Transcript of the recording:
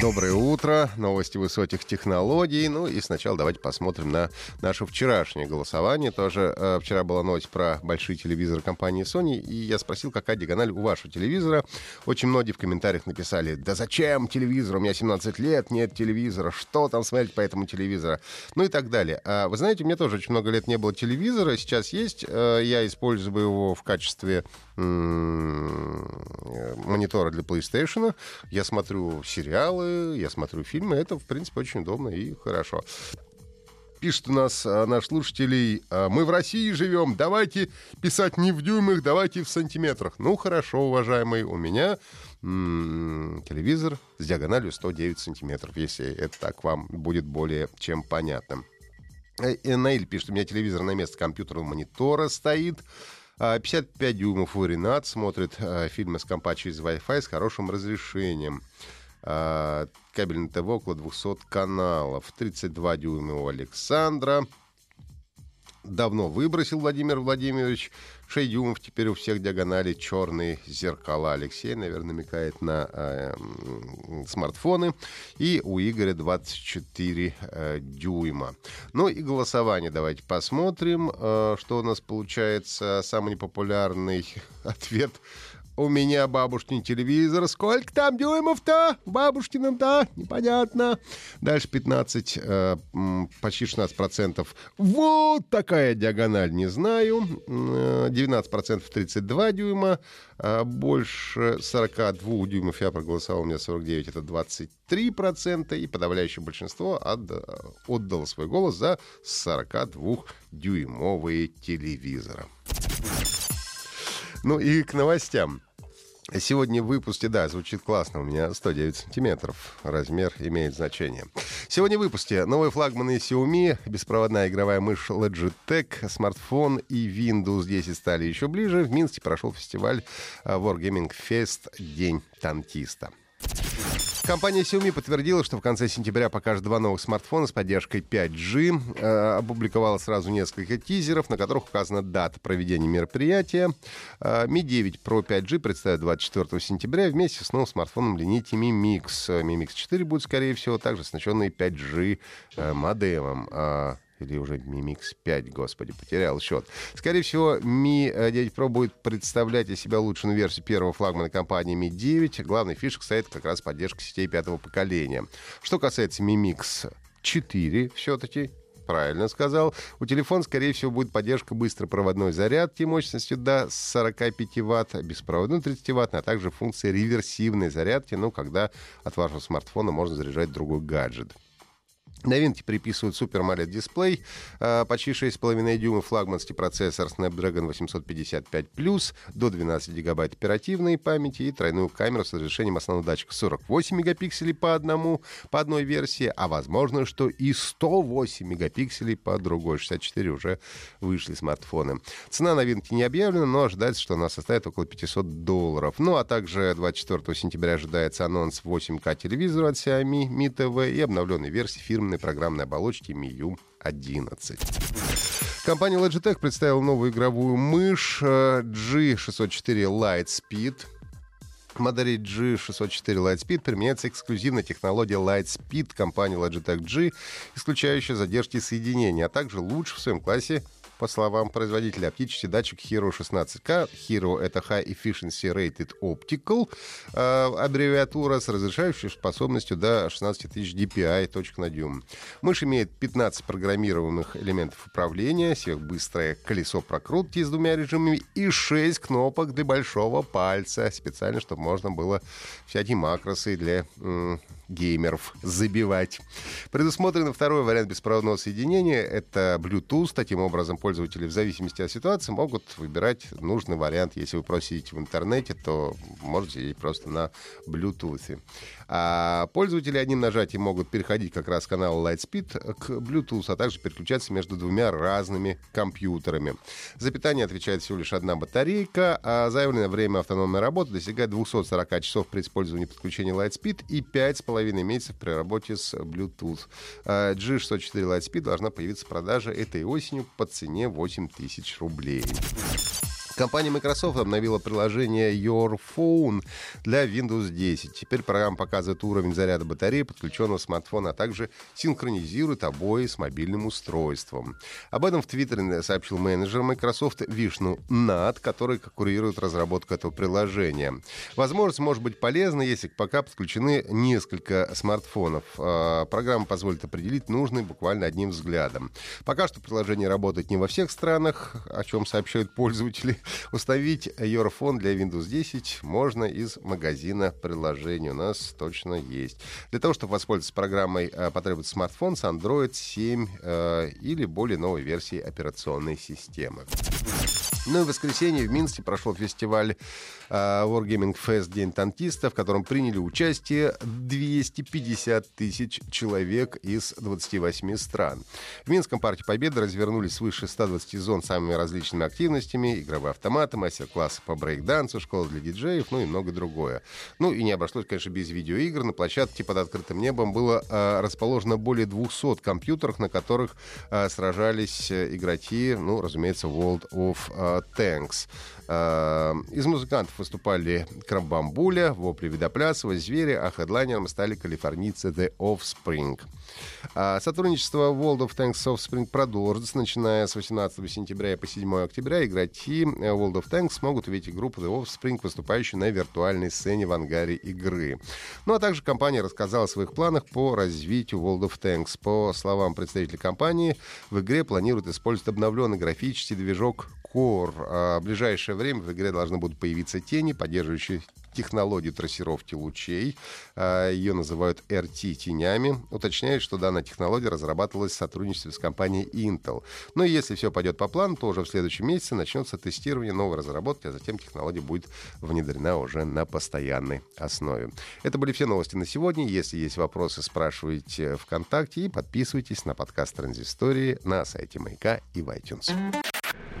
Доброе утро, новости высоких технологий. Ну и сначала давайте посмотрим на наше вчерашнее голосование. Тоже э, вчера была новость про большие телевизоры компании Sony, и я спросил, какая диагональ у вашего телевизора. Очень многие в комментариях написали, да зачем телевизор, у меня 17 лет, нет телевизора, что там смотреть по этому телевизору, ну и так далее. А вы знаете, у меня тоже очень много лет не было телевизора, сейчас есть, э, я использую его в качестве монитора для PlayStation, я смотрю сериалы, я смотрю фильмы, это, в принципе, очень удобно и хорошо. Пишет у нас а, наш слушателей, а, мы в России живем, давайте писать не в дюймах, давайте в сантиметрах. Ну, хорошо, уважаемый, у меня м-м, телевизор с диагональю 109 сантиметров, если это так вам будет более чем понятно. Э, Наиль пишет, у меня телевизор на место компьютерного монитора стоит. 55 а, дюймов у Ренат смотрит а, фильмы с компа через Wi-Fi с хорошим разрешением. А, кабельное ТВ около 200 каналов. 32 дюйма у Александра давно выбросил Владимир Владимирович. 6 дюймов теперь у всех диагонали черные зеркала. Алексей, наверное, намекает на э, смартфоны. И у Игоря 24 э, дюйма. Ну и голосование давайте посмотрим, э, что у нас получается. Самый непопулярный ответ — у меня бабушкин телевизор. Сколько там дюймов-то? Бабушкиным-то? Непонятно. Дальше 15, э, почти 16 процентов. Вот такая диагональ, не знаю. 19 процентов 32 дюйма. А больше 42 дюймов я проголосовал, у меня 49, это 23 процента. И подавляющее большинство отда- отдало свой голос за 42-дюймовые телевизоры. Ну и к новостям. Сегодня в выпуске, да, звучит классно, у меня 109 сантиметров, размер имеет значение. Сегодня в выпуске новые флагманы Xiaomi, беспроводная игровая мышь Logitech, смартфон и Windows 10 стали еще ближе. В Минске прошел фестиваль Wargaming Fest День танкиста. Компания Xiaomi подтвердила, что в конце сентября покажет два новых смартфона с поддержкой 5G. Э, опубликовала сразу несколько тизеров, на которых указана дата проведения мероприятия. Э, Mi 9 Pro 5G представят 24 сентября вместе с новым смартфоном линейки Mi Mix. Mi Mix 4 будет, скорее всего, также оснащенный 5G э, модемом. Или уже Mi Mix 5, господи, потерял счет. Скорее всего, Mi 9 Pro будет представлять из себя лучшую версию первого флагмана компании Mi 9. Главной фишкой стоит как раз поддержка сетей пятого поколения. Что касается Mi Mix 4, все-таки, правильно сказал. У телефона, скорее всего, будет поддержка быстропроводной зарядки мощностью до 45 Вт, беспроводной 30 Вт, а также функция реверсивной зарядки, ну, когда от вашего смартфона можно заряжать другой гаджет. Новинки приписывают Super AMOLED дисплей, э, почти 6,5 дюйма флагманский процессор Snapdragon 855+, до 12 гигабайт оперативной памяти и тройную камеру с разрешением основного датчика 48 мегапикселей по одному, по одной версии, а возможно, что и 108 мегапикселей по другой. 64 уже вышли смартфоны. Цена новинки не объявлена, но ожидается, что она составит около 500 долларов. Ну, а также 24 сентября ожидается анонс 8К телевизора от Xiaomi Mi TV и обновленной версии фирмы программной оболочки MIUI 11. Компания Logitech представила новую игровую мышь G604 Lightspeed. В модели G604 Lightspeed применяется эксклюзивная технология Lightspeed компании Logitech G, исключающая задержки соединения, а также лучше в своем классе по словам производителя, оптический датчик Hero 16K. Hero — это High Efficiency Rated Optical, э, аббревиатура с разрешающей способностью до 16 тысяч DPI, точек на дюйм. Мышь имеет 15 программируемых элементов управления, сверхбыстрое колесо прокрутки с двумя режимами и 6 кнопок для большого пальца, специально, чтобы можно было всякие макросы для геймеров забивать. Предусмотрен второй вариант беспроводного соединения. Это Bluetooth. Таким образом, пользователи в зависимости от ситуации могут выбирать нужный вариант. Если вы просто сидите в интернете, то можете сидеть просто на Bluetooth. А пользователи одним нажатием могут переходить как раз с канала Lightspeed к Bluetooth, а также переключаться между двумя разными компьютерами. За питание отвечает всего лишь одна батарейка, а заявленное время автономной работы достигает 240 часов при использовании подключения Lightspeed и 5,5 месяцев при работе с Bluetooth. А G604 Lightspeed должна появиться в продаже этой осенью по цене 8000 рублей. Компания Microsoft обновила приложение Your Phone для Windows 10. Теперь программа показывает уровень заряда батареи подключенного смартфона, а также синхронизирует обои с мобильным устройством. Об этом в Твиттере сообщил менеджер Microsoft Вишну Над, который курирует разработку этого приложения. Возможность может быть полезна, если пока подключены несколько смартфонов. А, программа позволит определить нужный буквально одним взглядом. Пока что приложение работает не во всех странах, о чем сообщают пользователи. Установить Europhone для Windows 10 можно из магазина приложений. У нас точно есть. Для того, чтобы воспользоваться программой, э, потребуется смартфон с Android 7 э, или более новой версией операционной системы. Ну и в воскресенье в Минске прошел фестиваль э, Wargaming Fest День танкиста, в котором приняли участие 250 тысяч человек из 28 стран. В Минском парке Победы развернулись свыше 120 зон с самыми различными активностями, игровые автоматы, мастер-классы по брейк-дансу, школа для диджеев, ну и много другое. Ну и не обошлось, конечно, без видеоигр. На площадке под открытым небом было э, расположено более 200 компьютеров, на которых э, сражались э, игроки, ну, разумеется, World of э, Tanks. Э, из музыкантов выступали Крамбамбуля, Вопли Видоплясова, Звери, а хедлайнером стали калифорнийцы The Offspring. А сотрудничество World of Tanks Offspring продолжится, начиная с 18 сентября и по 7 октября. Игроки World of Tanks смогут увидеть группу The Offspring, выступающую на виртуальной сцене в ангаре игры. Ну а также компания рассказала о своих планах по развитию World of Tanks. По словам представителей компании, в игре планируют использовать обновленный графический движок Core. А в ближайшее время в игре должны будут появиться тени, поддерживающие технологию трассировки лучей. А, Ее называют RT-тенями. Уточняют, что данная технология разрабатывалась в сотрудничестве с компанией Intel. Но если все пойдет по плану, то уже в следующем месяце начнется тестирование новой разработки, а затем технология будет внедрена уже на постоянной основе. Это были все новости на сегодня. Если есть вопросы, спрашивайте ВКонтакте и подписывайтесь на подкаст Транзистории на сайте Маяка и в iTunes.